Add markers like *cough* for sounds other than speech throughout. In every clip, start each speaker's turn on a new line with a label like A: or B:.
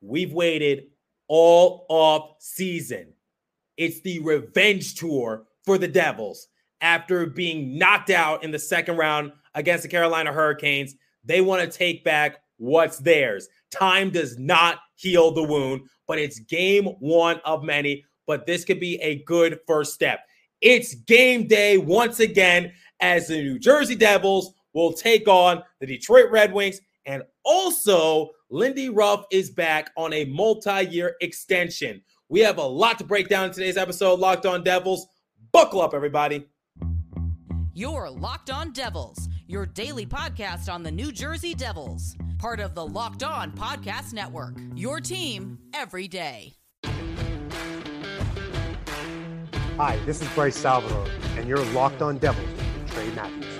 A: we've waited all off season. It's the revenge tour for the Devils after being knocked out in the second round against the Carolina Hurricanes. They want to take back what's theirs. Time does not heal the wound, but it's game one of many. But this could be a good first step. It's game day once again as the New Jersey Devils will take on the Detroit Red Wings. And also, Lindy Ruff is back on a multi year extension. We have a lot to break down in today's episode, Locked On Devils. Buckle up, everybody.
B: You're Locked On Devils, your daily podcast on the New Jersey Devils, part of the Locked On Podcast Network. Your team every day.
C: Hi, this is Bryce Salvador, and you're Locked On Devils with Trey Matthews.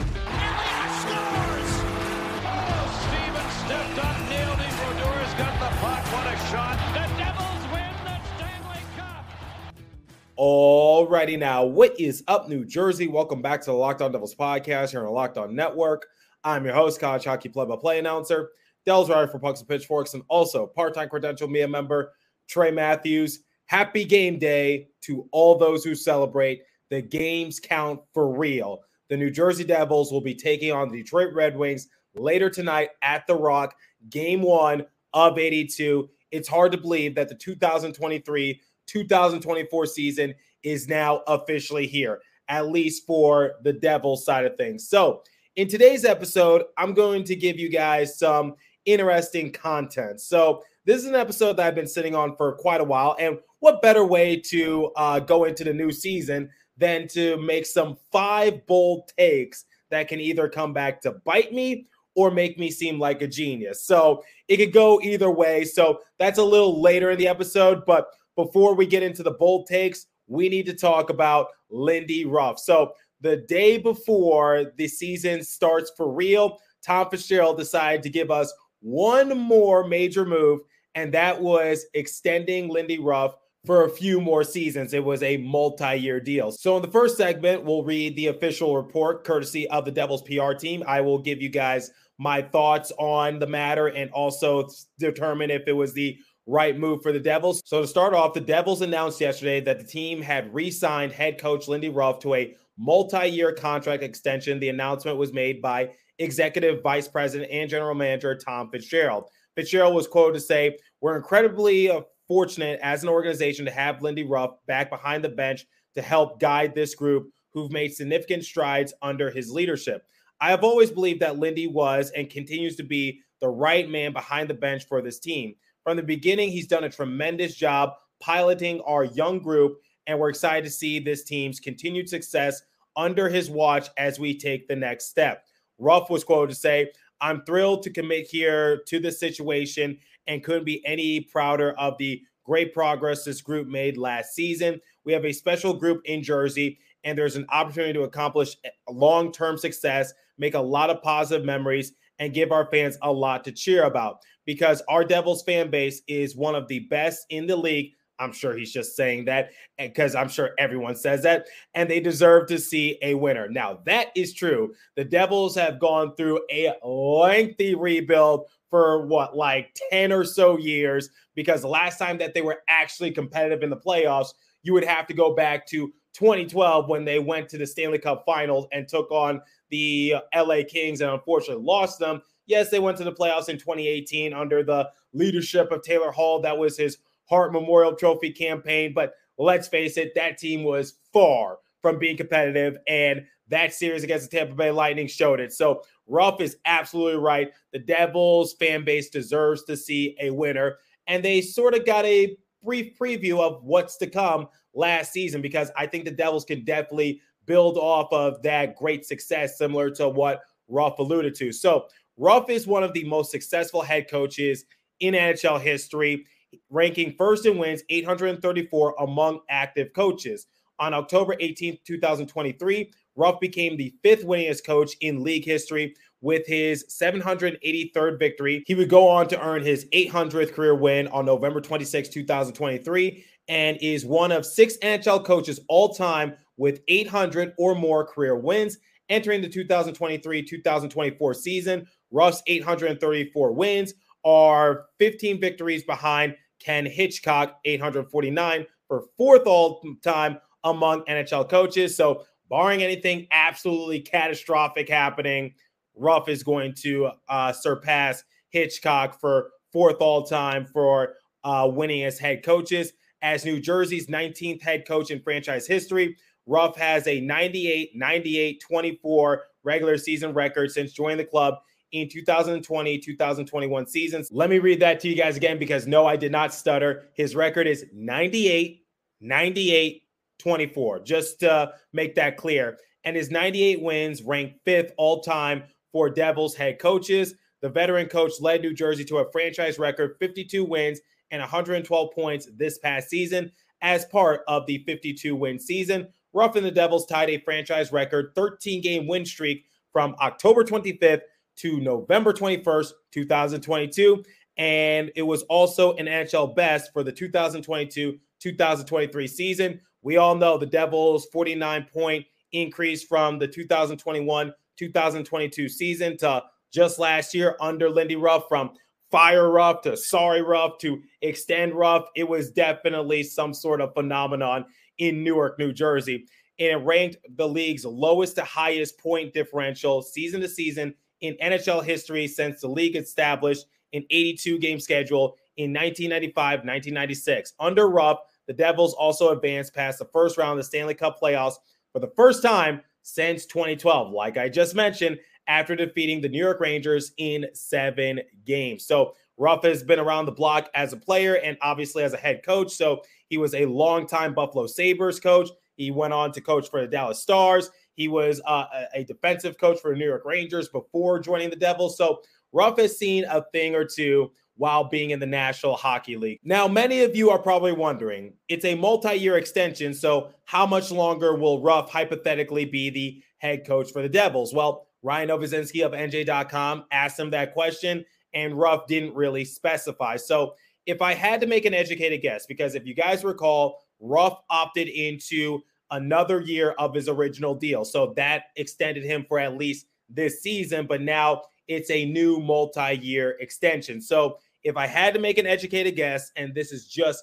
A: Alrighty now, what is up, New Jersey? Welcome back to the Locked On Devils podcast here on the Locked On Network. I'm your host, college hockey play-by-play announcer, Dell's writer for Pucks and Pitchforks, and also part-time credential media member Trey Matthews. Happy game day to all those who celebrate. The games count for real. The New Jersey Devils will be taking on the Detroit Red Wings later tonight at The Rock, game one of 82. It's hard to believe that the 2023 2024 season is now officially here, at least for the Devils side of things. So, in today's episode, I'm going to give you guys some interesting content. So, this is an episode that I've been sitting on for quite a while. And what better way to uh, go into the new season than to make some five bold takes that can either come back to bite me or make me seem like a genius. So it could go either way. So that's a little later in the episode. But before we get into the bold takes, we need to talk about Lindy Ruff. So the day before the season starts for real, Tom Fitzgerald decided to give us one more major move and that was extending Lindy Ruff for a few more seasons. It was a multi year deal. So, in the first segment, we'll read the official report courtesy of the Devils PR team. I will give you guys my thoughts on the matter and also determine if it was the right move for the Devils. So, to start off, the Devils announced yesterday that the team had re signed head coach Lindy Ruff to a multi year contract extension. The announcement was made by executive vice president and general manager Tom Fitzgerald. Fitzgerald was quoted to say, We're incredibly uh, fortunate as an organization to have Lindy Ruff back behind the bench to help guide this group who've made significant strides under his leadership. I have always believed that Lindy was and continues to be the right man behind the bench for this team. From the beginning, he's done a tremendous job piloting our young group, and we're excited to see this team's continued success under his watch as we take the next step. Ruff was quoted to say, I'm thrilled to commit here to this situation and couldn't be any prouder of the great progress this group made last season. We have a special group in Jersey, and there's an opportunity to accomplish long term success, make a lot of positive memories, and give our fans a lot to cheer about because our Devils fan base is one of the best in the league I'm sure he's just saying that because I'm sure everyone says that, and they deserve to see a winner. Now, that is true. The Devils have gone through a lengthy rebuild for what, like 10 or so years, because the last time that they were actually competitive in the playoffs, you would have to go back to 2012 when they went to the Stanley Cup finals and took on the uh, LA Kings and unfortunately lost them. Yes, they went to the playoffs in 2018 under the leadership of Taylor Hall. That was his Hart Memorial Trophy campaign. But let's face it, that team was far from being competitive. And that series against the Tampa Bay Lightning showed it. So Ruff is absolutely right. The Devils fan base deserves to see a winner. And they sort of got a brief preview of what's to come last season because I think the Devils can definitely build off of that great success, similar to what Ruff alluded to. So Ruff is one of the most successful head coaches in NHL history ranking first in wins, 834 among active coaches. On October 18, 2023, Ruff became the fifth winningest coach in league history with his 783rd victory. He would go on to earn his 800th career win on November 26, 2023, and is one of six NHL coaches all time with 800 or more career wins. Entering the 2023 2024 season, Ruff's 834 wins are 15 victories behind Ken Hitchcock, 849 for fourth all time among NHL coaches. So, barring anything absolutely catastrophic happening, Ruff is going to uh, surpass Hitchcock for fourth all time for uh, winning as head coaches. As New Jersey's 19th head coach in franchise history, Ruff has a 98 98 24 regular season record since joining the club in 2020 2021 seasons. Let me read that to you guys again because no, I did not stutter. His record is 98 98 24, just to make that clear. And his 98 wins rank fifth all time for Devils head coaches. The veteran coach led New Jersey to a franchise record 52 wins and 112 points this past season as part of the 52 win season. Ruff and the Devils tied a franchise record 13 game win streak from October 25th to November 21st, 2022. And it was also an NHL best for the 2022 2023 season. We all know the Devils' 49 point increase from the 2021 2022 season to just last year under Lindy Ruff from fire Ruff to sorry Ruff to extend Ruff. It was definitely some sort of phenomenon in Newark, New Jersey. And it ranked the league's lowest to highest point differential season to season in NHL history since the league established an 82 game schedule in 1995 1996. Under Ruff, the Devils also advanced past the first round of the Stanley Cup playoffs for the first time since 2012. Like I just mentioned, after defeating the New York Rangers in seven games. So Ruff has been around the block as a player and obviously as a head coach. So he was a longtime Buffalo Sabres coach. He went on to coach for the Dallas Stars. He was uh, a defensive coach for the New York Rangers before joining the Devils. So Ruff has seen a thing or two while being in the National Hockey League. Now, many of you are probably wondering it's a multi year extension. So, how much longer will Ruff hypothetically be the head coach for the Devils? Well, Ryan Novozinsky of NJ.com asked him that question, and Ruff didn't really specify. So, if I had to make an educated guess, because if you guys recall, Ruff opted into another year of his original deal. So that extended him for at least this season, but now it's a new multi year extension. So if I had to make an educated guess, and this is just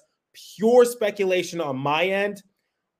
A: pure speculation on my end,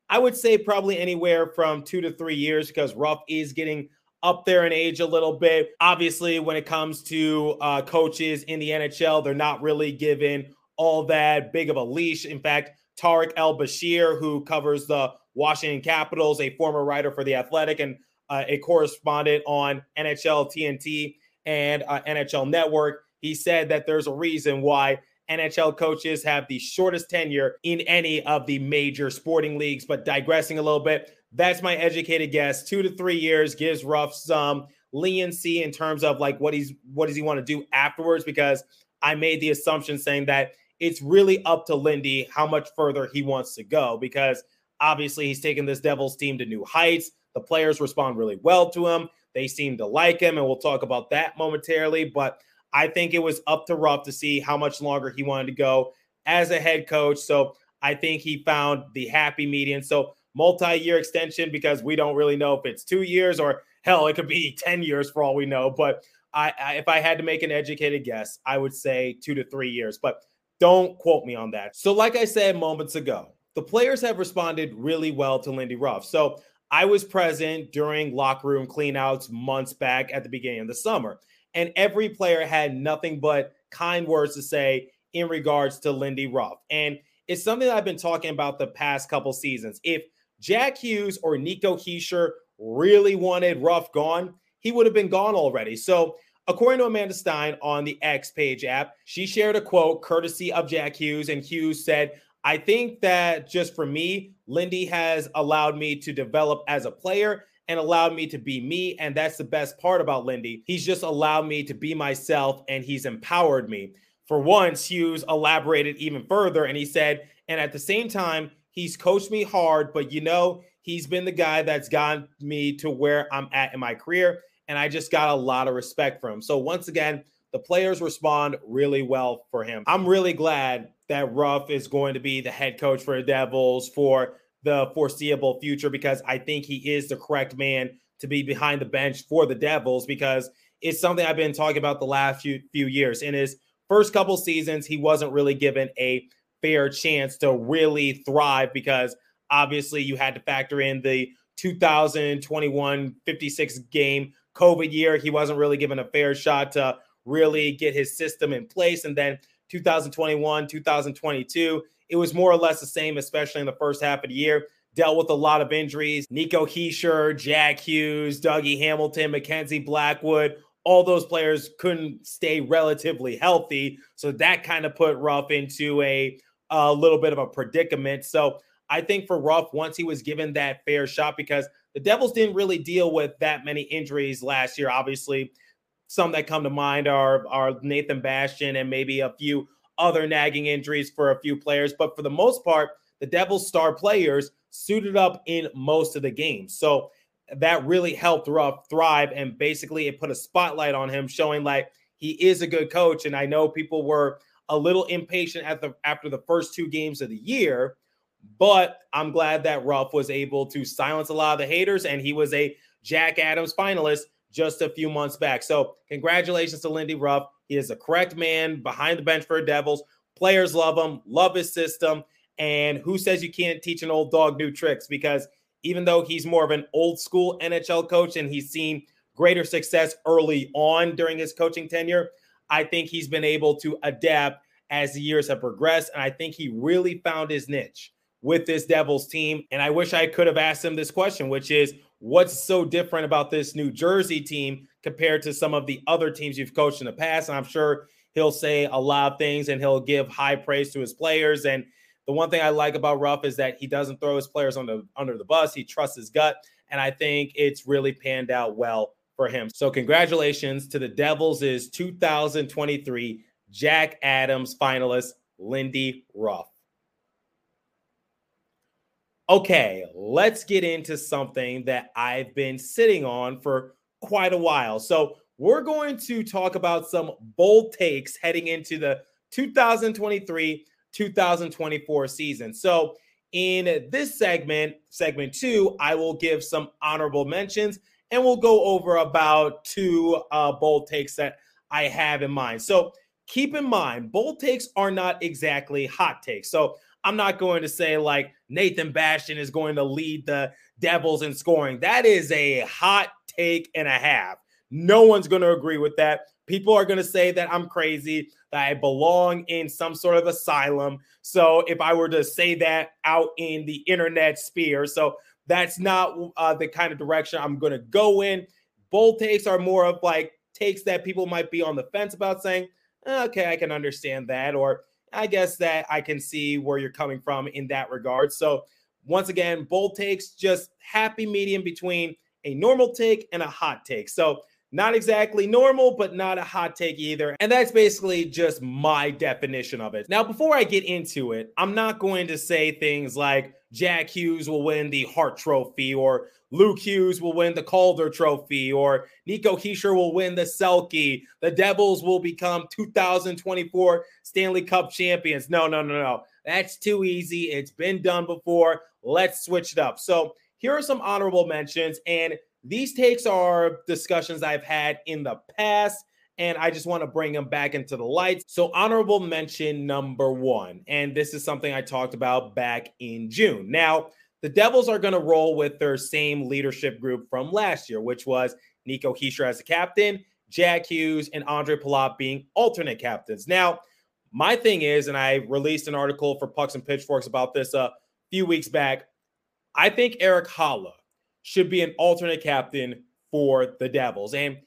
A: I would say probably anywhere from two to three years because Ruff is getting up there in age a little bit. Obviously, when it comes to uh, coaches in the NHL, they're not really given all that big of a leash. In fact, Tarik El Bashir, who covers the Washington Capitals, a former writer for The Athletic and uh, a correspondent on NHL TNT and uh, NHL Network, he said that there's a reason why NHL coaches have the shortest tenure in any of the major sporting leagues. But digressing a little bit, that's my educated guess. Two to three years gives Ruff some leniency in terms of like what he's what does he want to do afterwards? Because I made the assumption saying that it's really up to Lindy how much further he wants to go because obviously he's taken this Devils team to new heights. The players respond really well to him. They seem to like him, and we'll talk about that momentarily. But I think it was up to Ruff to see how much longer he wanted to go as a head coach. So I think he found the happy median. So multi-year extension because we don't really know if it's two years or hell, it could be *laughs* 10 years for all we know. But I, I if I had to make an educated guess, I would say two to three years. But don't quote me on that. So, like I said moments ago, the players have responded really well to Lindy Ruff. So I was present during locker room cleanouts months back at the beginning of the summer, and every player had nothing but kind words to say in regards to Lindy Ruff. And it's something that I've been talking about the past couple seasons. If Jack Hughes or Nico Hischier really wanted Ruff gone, he would have been gone already. So According to Amanda Stein on the X page app, she shared a quote courtesy of Jack Hughes, and Hughes said, I think that just for me, Lindy has allowed me to develop as a player and allowed me to be me. And that's the best part about Lindy. He's just allowed me to be myself and he's empowered me. For once, Hughes elaborated even further and he said, and at the same time, he's coached me hard, but you know, he's been the guy that's gotten me to where I'm at in my career and I just got a lot of respect for him. So once again, the players respond really well for him. I'm really glad that Ruff is going to be the head coach for the Devils for the foreseeable future because I think he is the correct man to be behind the bench for the Devils because it's something I've been talking about the last few few years. In his first couple seasons, he wasn't really given a fair chance to really thrive because obviously you had to factor in the 2021 56 game COVID year. He wasn't really given a fair shot to really get his system in place. And then 2021, 2022, it was more or less the same, especially in the first half of the year. Dealt with a lot of injuries. Nico Hischier, Jack Hughes, Dougie Hamilton, Mackenzie Blackwood, all those players couldn't stay relatively healthy. So that kind of put Ruff into a, a little bit of a predicament. So I think for Ruff, once he was given that fair shot, because the Devils didn't really deal with that many injuries last year. Obviously, some that come to mind are, are Nathan Bastian and maybe a few other nagging injuries for a few players. But for the most part, the Devils' star players suited up in most of the games. So that really helped Ruff thrive. And basically, it put a spotlight on him, showing like he is a good coach. And I know people were a little impatient at the after the first two games of the year, but I'm glad that Ruff was able to silence a lot of the haters, and he was a Jack Adams finalist just a few months back. So, congratulations to Lindy Ruff. He is a correct man behind the bench for Devils. Players love him, love his system. And who says you can't teach an old dog new tricks? Because even though he's more of an old school NHL coach and he's seen greater success early on during his coaching tenure, I think he's been able to adapt as the years have progressed. And I think he really found his niche with this Devils team. And I wish I could have asked him this question, which is what's so different about this New Jersey team compared to some of the other teams you've coached in the past? And I'm sure he'll say a lot of things and he'll give high praise to his players. And the one thing I like about Ruff is that he doesn't throw his players under, under the bus. He trusts his gut. And I think it's really panned out well for him. So congratulations to the Devils' is 2023 Jack Adams finalist, Lindy Ruff. Okay, let's get into something that I've been sitting on for quite a while. So, we're going to talk about some bold takes heading into the 2023 2024 season. So, in this segment, segment two, I will give some honorable mentions and we'll go over about two uh, bold takes that I have in mind. So, keep in mind, bold takes are not exactly hot takes. So, I'm not going to say like Nathan Bastian is going to lead the Devils in scoring. That is a hot take and a half. No one's going to agree with that. People are going to say that I'm crazy, that I belong in some sort of asylum. So if I were to say that out in the internet sphere, so that's not uh, the kind of direction I'm going to go in. Bold takes are more of like takes that people might be on the fence about saying, okay, I can understand that, or I guess that I can see where you're coming from in that regard. So, once again, bold takes, just happy medium between a normal take and a hot take. So, not exactly normal, but not a hot take either. And that's basically just my definition of it. Now, before I get into it, I'm not going to say things like Jack Hughes will win the Hart Trophy or Luke Hughes will win the Calder Trophy, or Nico Hischier will win the Selke. The Devils will become 2024 Stanley Cup champions. No, no, no, no. That's too easy. It's been done before. Let's switch it up. So here are some honorable mentions, and these takes are discussions I've had in the past. And I just want to bring them back into the lights. So, honorable mention number one, and this is something I talked about back in June. Now, the Devils are going to roll with their same leadership group from last year, which was Nico Hischier as a captain, Jack Hughes, and Andre Palat being alternate captains. Now, my thing is, and I released an article for Pucks and Pitchforks about this a few weeks back. I think Erik Haula should be an alternate captain for the Devils. And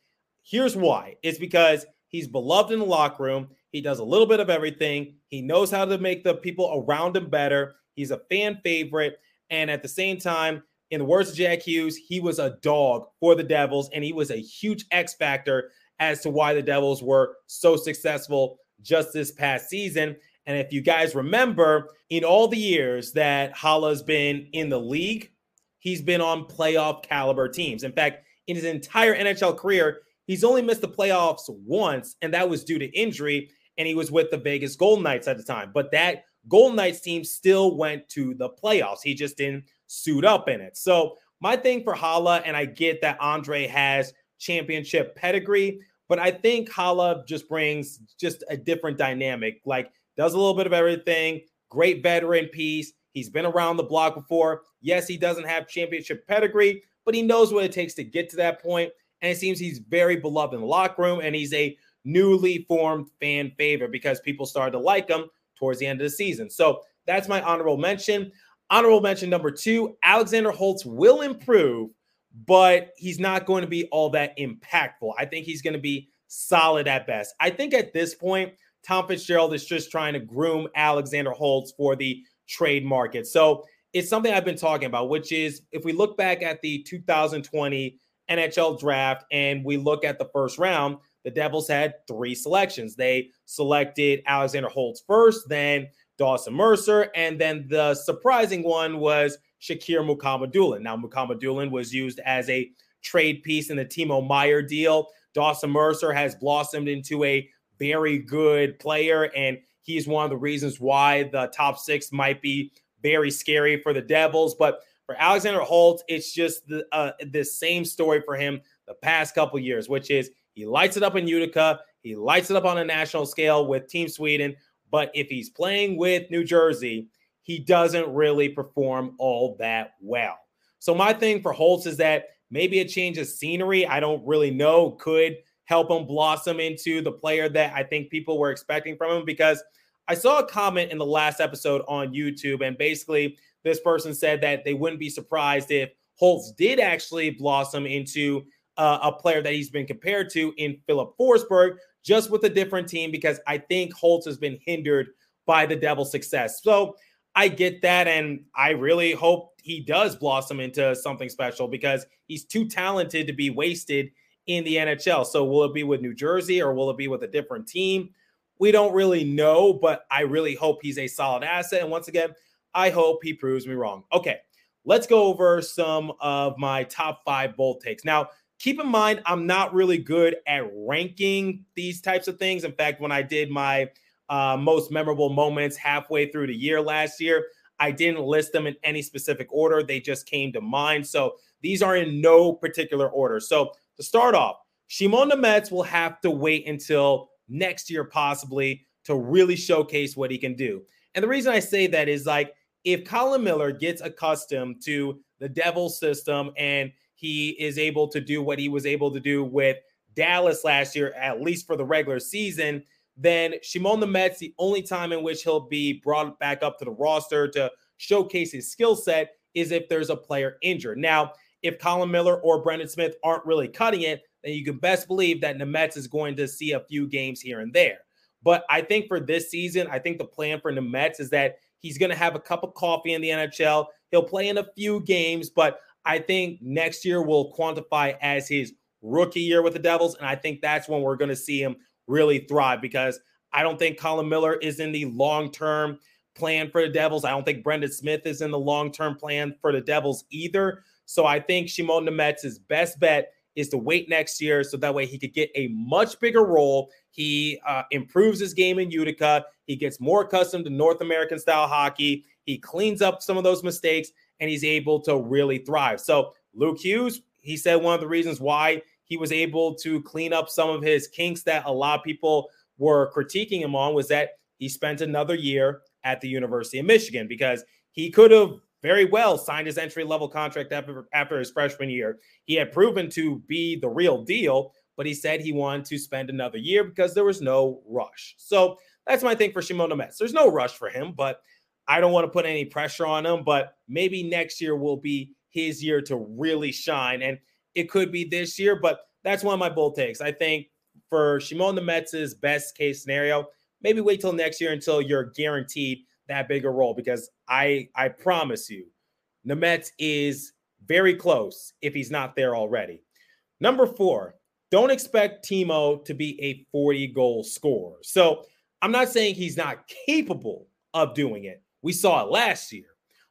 A: here's why it's because he's beloved in the locker room. He does a little bit of everything. He knows how to make the people around him better. He's a fan favorite. And at the same time, in the words of Jack Hughes, he was a dog for the Devils, and he was a huge X factor as to why the Devils were so successful just this past season. And if you guys remember, in all the years that Haula's been in the league, he's been on playoff caliber teams. In fact, in his entire NHL career, he's only missed the playoffs once, and that was due to injury. And he was with the Vegas Golden Knights at the time. But that Golden Knights team still went to the playoffs. He just didn't suit up in it. So my thing for Haula, and I get that Andre has championship pedigree, But I think Haula just brings just a different dynamic. Like does a little bit of everything. Great veteran piece. He's been around the block before. Yes, he doesn't have championship pedigree, but he knows what it takes to get to that point. And it seems he's very beloved in the locker room, and he's a newly formed fan favorite because people started to like him towards the end of the season. So that's my honorable mention. Honorable mention number two Alexander Holtz will improve, but he's not going to be all that impactful. I think he's going to be solid at best. I think at this point, Tom Fitzgerald is just trying to groom Alexander Holtz for the trade market. So it's something I've been talking about, which is if we look back at the 2020 NHL draft and we look at the first round, the Devils had three selections. They selected Alexander Holtz first, then Dawson Mercer, and then the surprising one was Shakir Mukhamadullin. Now, Mukhamadullin was used as a trade piece in the Timo Meier deal. Dawson Mercer has blossomed into a very good player, and he's one of the reasons why the top six might be very scary for the Devils. But for Alexander Holtz, it's just the uh, the same story for him the past couple years, which is he lights it up in Utica, he lights it up on a national scale with Team Sweden. But if he's playing with New Jersey, he doesn't really perform all that well. So my thing for Holtz is that maybe a change of scenery, I don't really know, could help him blossom into the player that I think people were expecting from him because I saw a comment in the last episode on YouTube and basically this person said that they wouldn't be surprised if Holtz did actually blossom into uh, a player that he's been compared to in Filip Forsberg, just with a different team because I think Holtz has been hindered by the Devils' success. So I get that, and I really hope he does blossom into something special because he's too talented to be wasted in the NHL. So will it be with New Jersey or will it be with a different team? We don't really know, but I really hope he's a solid asset. And once again, I hope he proves me wrong. Okay, let's go over some of my top five bold takes. Now, keep in mind, I'm not really good at ranking these types of things. In fact, when I did my uh, most memorable moments halfway through the year last year, I didn't list them in any specific order. They just came to mind. So these are in no particular order. So to start off, Shimon Nemec will have to wait until next year, possibly, to really showcase what he can do. And the reason I say that is like if Colin Miller gets accustomed to the Devil system and he is able to do what he was able to do with Dallas last year, at least for the regular season, then Shimon Nemec, the only time in which he'll be brought back up to the roster to showcase his skill set is if there's a player injured. Now, if Colin Miller or Brendan Smith aren't really cutting it, then you can best believe that Nemec is going to see a few games here and there. But I think for this season, I think the plan for Nemec is that he's going to have a cup of coffee in the NHL. He'll play in a few games, but I think next year will quantify as his rookie year with the Devils. And I think that's when we're going to see him really thrive because I don't think Colin Miller is in the long term plan for the Devils. I don't think Brendan Smith is in the long term plan for the Devils either. So I think Shimon Nemec's best bet is to wait next year so that way he could get a much bigger role. He uh, improves his game in Utica. He gets more accustomed to North American style hockey. He cleans up some of those mistakes and he's able to really thrive. So Luke Hughes, he said one of the reasons why he was able to clean up some of his kinks that a lot of people were critiquing him on was that he spent another year at the University of Michigan because he could have very well signed his entry level contract after, after his freshman year. He had proven to be the real deal, but he said he wanted to spend another year because there was no rush. So that's my thing for Shimon Nemec. There's no rush for him, but I don't want to put any pressure on him. But maybe next year will be his year to really shine. And it could be this year, but that's one of my bold takes. I think for Shimon the Nemec's best case scenario, maybe wait till next year until you're guaranteed that bigger role because I I promise you, Nemec is very close if he's not there already. Number four, don't expect Timo to be a 40 goal scorer. So I'm not saying he's not capable of doing it. We saw it last year,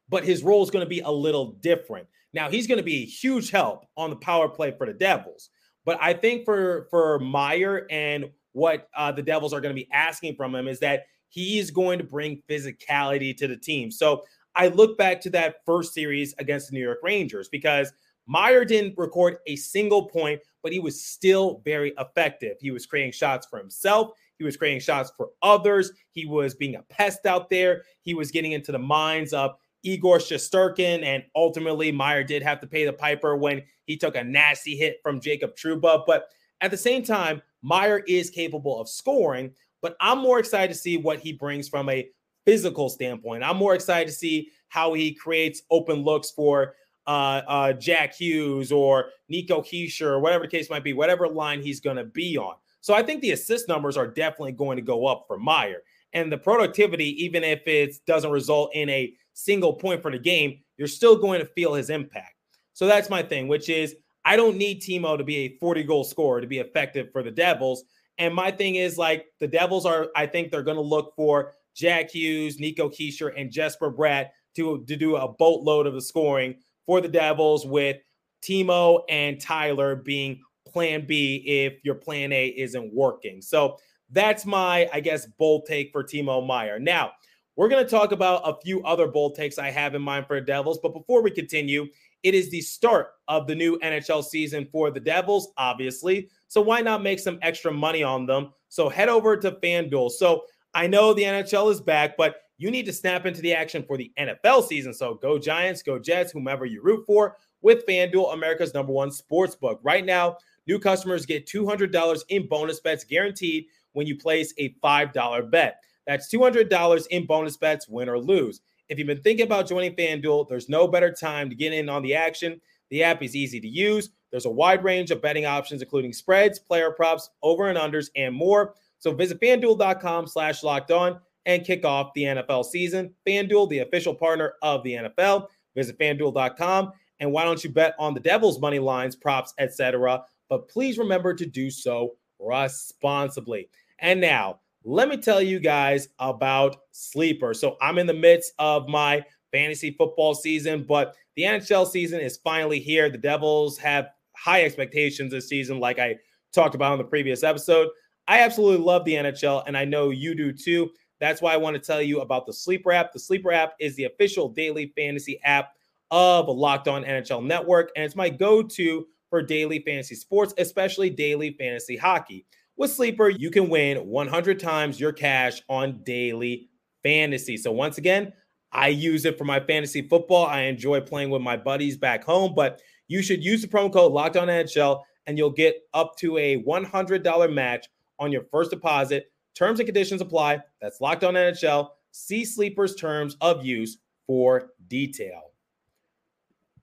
A: but his role is going to be a little different. Now he's going to be a huge help on the power play for the Devils, but I think for for Meier and what uh, the Devils are going to be asking from him is that he is going to bring physicality to the team. So I look back to that first series against the New York Rangers because Meier didn't record a single point, but he was still very effective. He was creating shots for himself. He was creating shots for others. He was being a pest out there. He was getting into the minds of Igor Shesterkin, and ultimately Meier did have to pay the piper when he took a nasty hit from Jacob Trouba. But at the same time, Meier is capable of scoring, but I'm more excited to see what he brings from a physical standpoint. I'm more excited to see how he creates open looks for uh, uh, Jack Hughes or Nico Hischier or whatever the case might be, whatever line he's going to be on. So I think the assist numbers are definitely going to go up for Meier. And the productivity, even if it doesn't result in a single point for the game, you're still going to feel his impact. So that's my thing, which is I don't need Timo to be a 40 goal scorer to be effective for the Devils. And my thing is like the Devils are, I think they're going to look for Jack Hughes, Nico Hischier, and Jesper Bratt to, to do a boatload of the scoring for the Devils, with Timo and Tyler being plan B if your plan A isn't working. So that's my, I guess, bold take for Timo Meier. Now, we're going to talk about a few other bold takes I have in mind for the Devils. But before we continue, it is the start of the new NHL season for the Devils, obviously. So why not make some extra money on them? So head over to FanDuel. So I know the NHL is back, but you need to snap into the action for the NFL season. So go Giants, go Jets, whomever you root for with FanDuel, America's number one sports book. Right now, new customers get $200 in bonus bets guaranteed when you place a $5 bet. That's $200 in bonus bets, win or lose. If you've been thinking about joining FanDuel, there's no better time to get in on the action. The app is easy to use. There's a wide range of betting options, including spreads, player props, over and unders, and more. So visit fanduel.com slash locked on and kick off the NFL season. FanDuel, the official partner of the NFL. Visit fanduel.com. And why don't you bet on the Devils' money lines, props, etc.? But please remember to do so responsibly. And now, let me tell you guys about Sleeper. So I'm in the midst of my fantasy football season, but the NHL season is finally here. The Devils have high expectations this season, like I talked about in the previous episode. I absolutely love the NHL, and I know you do too. That's why I want to tell you about the Sleeper app. The Sleeper app is the official daily fantasy app of Locked On NHL Network, and it's my go to for daily fantasy sports, especially daily fantasy hockey. With Sleeper, you can win 100 times your cash on daily fantasy. So, once again, I use it for my fantasy football. I enjoy playing with my buddies back home, but you should use the promo code Locked On NHL and you'll get up to a $100 match on your first deposit Terms and conditions apply. That's locked on NHL. See Sleeper's terms of use for detail.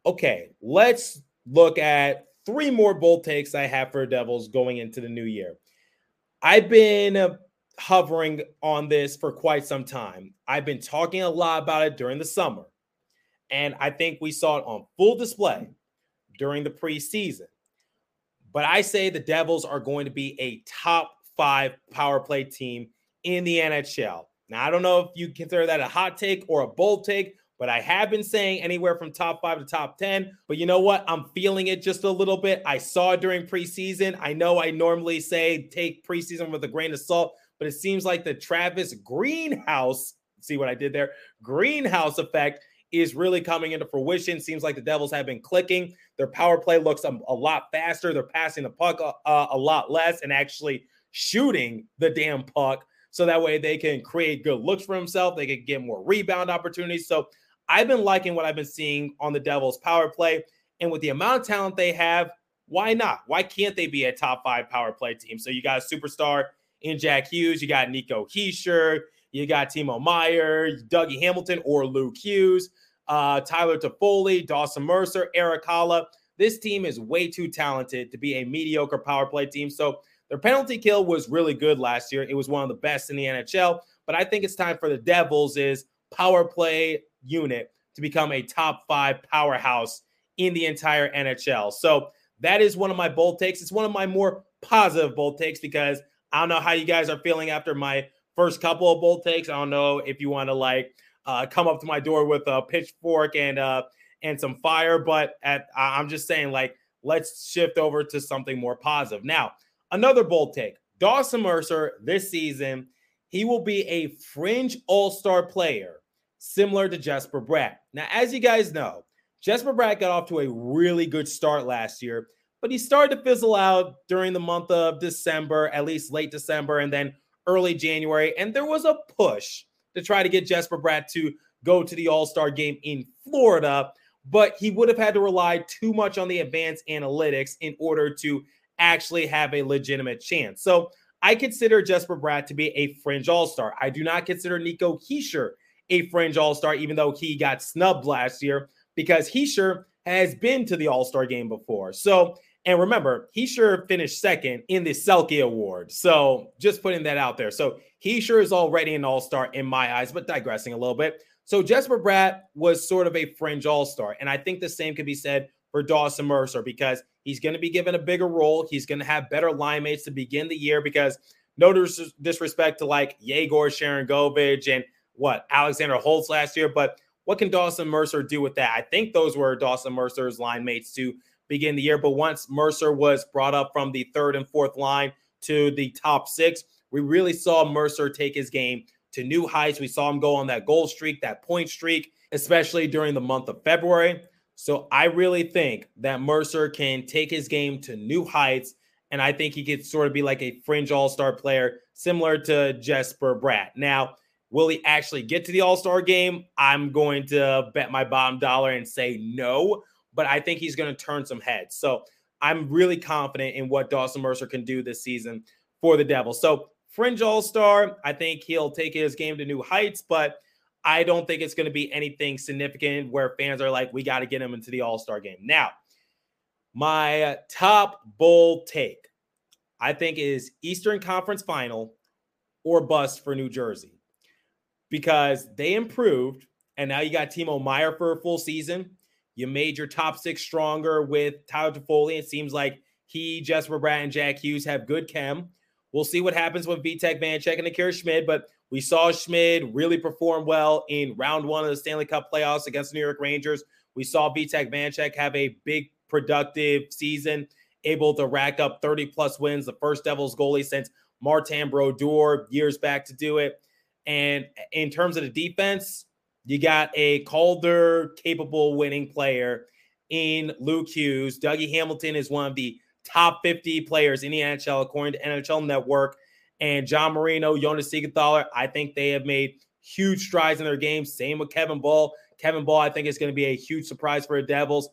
A: Okay, let's look at three more bold takes I have for Devils going into the new year. I've been hovering on this for quite some time. I've been talking a lot about it during the summer, and I think we saw it on full display during the preseason. But I say the Devils are going to be a top five power play team in the NHL. Now, I don't know if you consider that a hot take or a bold take, but I have been saying anywhere from top five to top 10. But you know what? I'm feeling it just a little bit. I saw it during preseason. I know I normally say take preseason with a grain of salt, but it seems like the Travis Greenhouse, see what I did there? Greenhouse effect is really coming into fruition. Seems like the Devils have been clicking. Their power play looks a, a lot faster. They're passing the puck a, uh, a lot less and actually shooting the damn puck so that way they can create good looks for himself. They can get more rebound opportunities. So I've been liking what I've been seeing on the Devils power play. And with the amount of talent they have, why not? Why can't they be a top five power play team? So you got a superstar in Jack Hughes, you got Nico Hischier, you got Timo Meier, Dougie Hamilton, or Luke Hughes, uh, Tyler Toffoli, Dawson Mercer, Erik Haula. This team is way too talented to be a mediocre power play team. So their penalty kill was really good last year. It was one of the best in the NHL. But I think it's time for the Devils is power play unit to become a top five powerhouse in the entire NHL. So that is one of my bold takes. It's one of my more positive bold takes because I don't know how you guys are feeling after my first couple of bold takes. I don't know if you want to like uh, come up to my door with a pitchfork and uh, and some fire, but at, I'm just saying like let's shift over to something more positive. Now, Another bold take Dawson Mercer this season, he will be a fringe all star player similar to Jesper Bratt. Now, as you guys know, Jesper Bratt got off to a really good start last year, but he started to fizzle out during the month of December, at least late December, and then early January. And there was a push to try to get Jesper Bratt to go to the All Star game in Florida, but he would have had to rely too much on the advanced analytics in order to actually have a legitimate chance. So I consider Jesper Bratt to be a fringe all star. I do not consider Nico Hischier a fringe all star, even though he got snubbed last year because Hischier has been to the all star game before. So, and remember, Hischier finished second in the Selke Award. So just putting that out there. So Hischier is already an all star in my eyes, but digressing a little bit. So Jesper Bratt was sort of a fringe all star. And I think the same could be said for Dawson Mercer because he's going to be given a bigger role. He's going to have better line mates to begin the year because no dis- disrespect to like Yegor Sharangovich and what Alexander Holtz last year, but what can Dawson Mercer do with that? I think those were Dawson Mercer's line mates to begin the year. But once Mercer was brought up from the third and fourth line to the top six, we really saw Mercer take his game to new heights. We saw him go on that goal streak, that point streak, especially during the month of February. So I really think that Mercer can take his game to new heights. And I think he could sort of be like a fringe all star player, similar to Jesper Bratt. Now, will he actually get to the all star game? I'm going to bet my bottom dollar and say no, but I think he's going to turn some heads. So I'm really confident in what Dawson Mercer can do this season for the Devils. So, fringe all star, I think he'll take his game to new heights, but I don't think it's going to be anything significant where fans are like, we got to get him into the All Star game. Now, my top bold take, I think, is Eastern Conference Final or bust for New Jersey because they improved. And now you got Timo Meier for a full season. You made your top six stronger with Tyler Toffoli. It seems like he, Jesper Bratt, and Jack Hughes have good chem. We'll see what happens with Vitek Vanecek and Akira Schmid, but we saw Schmid really perform well in round one of the Stanley Cup playoffs against the New York Rangers. We saw Vitek Vanecek have a big productive season, able to rack up 30 plus wins, the first Devils goalie since Martin Brodeur years back to do it. And in terms of the defense, you got a Calder capable winning player in Luke Hughes. Dougie Hamilton is one of the top 50 players in the NHL according to NHL Network and John Marino, Jonas Siegenthaler, I think they have made huge strides in their game. Same with Kevin Bahl. Kevin Bahl, I think, is going to be a huge surprise for the Devils.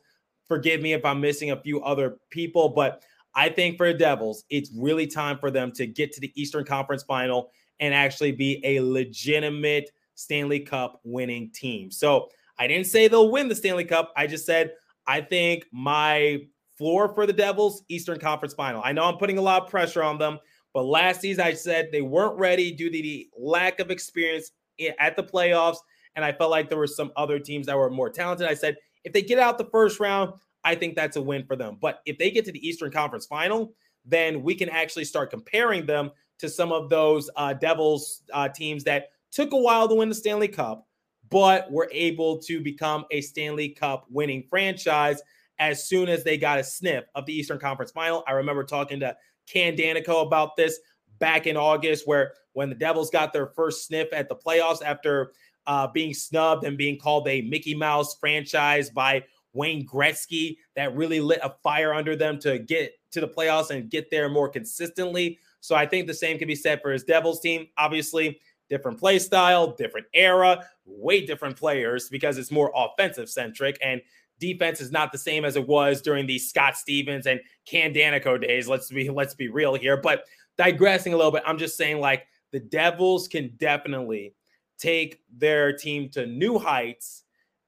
A: Forgive me if I'm missing a few other people, but I think for the Devils, it's really time for them to get to the Eastern Conference final and actually be a legitimate Stanley Cup winning team. So I didn't say they'll win the Stanley Cup. I just said I think my floor for the Devils, Eastern Conference final. I know I'm putting a lot of pressure on them but last season, I said they weren't ready due to the lack of experience at the playoffs. And I felt like there were some other teams that were more talented. I said, if they get out the first round, I think that's a win for them. But if they get to the Eastern Conference final, then we can actually start comparing them to some of those uh, Devils uh, teams that took a while to win the Stanley Cup, but were able to become a Stanley Cup winning franchise as soon as they got a sniff of the Eastern Conference final. I remember talking to Ken Daneyko about this back in August, where when the Devils got their first sniff at the playoffs after uh, being snubbed and being called a Mickey Mouse franchise by Wayne Gretzky, that really lit a fire under them to get to the playoffs and get there more consistently. So I think the same can be said for his Devils team. Obviously, different play style, different era, way different players because it's more offensive centric. And defense is not the same as it was during the Scott Stevens and Ken Daneyko days. Let's be let's be real here. But digressing a little bit, I'm just saying like the Devils can definitely take their team to new heights.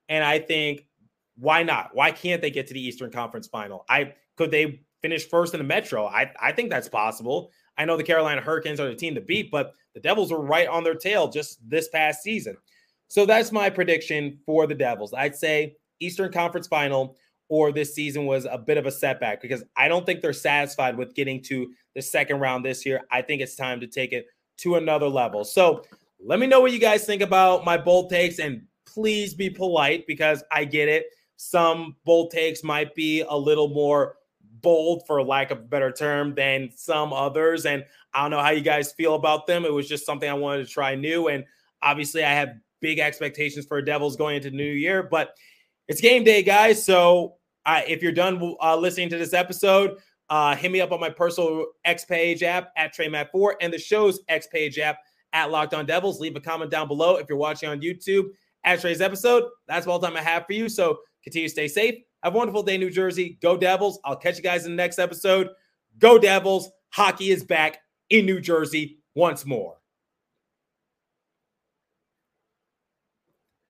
A: And I think why not? Why can't they get to the Eastern Conference final? I could they finish first in the Metro? I, I think that's possible. I know the Carolina Hurricanes are the team to beat, but the Devils were right on their tail just this past season. So that's my prediction for the Devils. I'd say Eastern Conference final or this season was a bit of a setback because I don't think they're satisfied with getting to the second round this year. I think it's time to take it to another level. So let me know what you guys think about my bold takes and please be polite because I get it. Some bold takes might be a little more bold, for lack of a better term, than some others. And I don't know how you guys feel about them. It was just something I wanted to try new. And obviously, I have big expectations for Devils going into New Year, but it's game day, guys. So if you're done uh, listening to this episode, uh, hit me up on my personal X page app at TreyMatt4 and the show's X page app at Locked On Devils. Leave a comment down below if you're watching on YouTube at Trey's episode. That's all time I have for you. So continue to stay safe. Have a wonderful day, New Jersey. Go Devils. I'll catch you guys in the next episode. Go Devils. Hockey is back in New Jersey once more.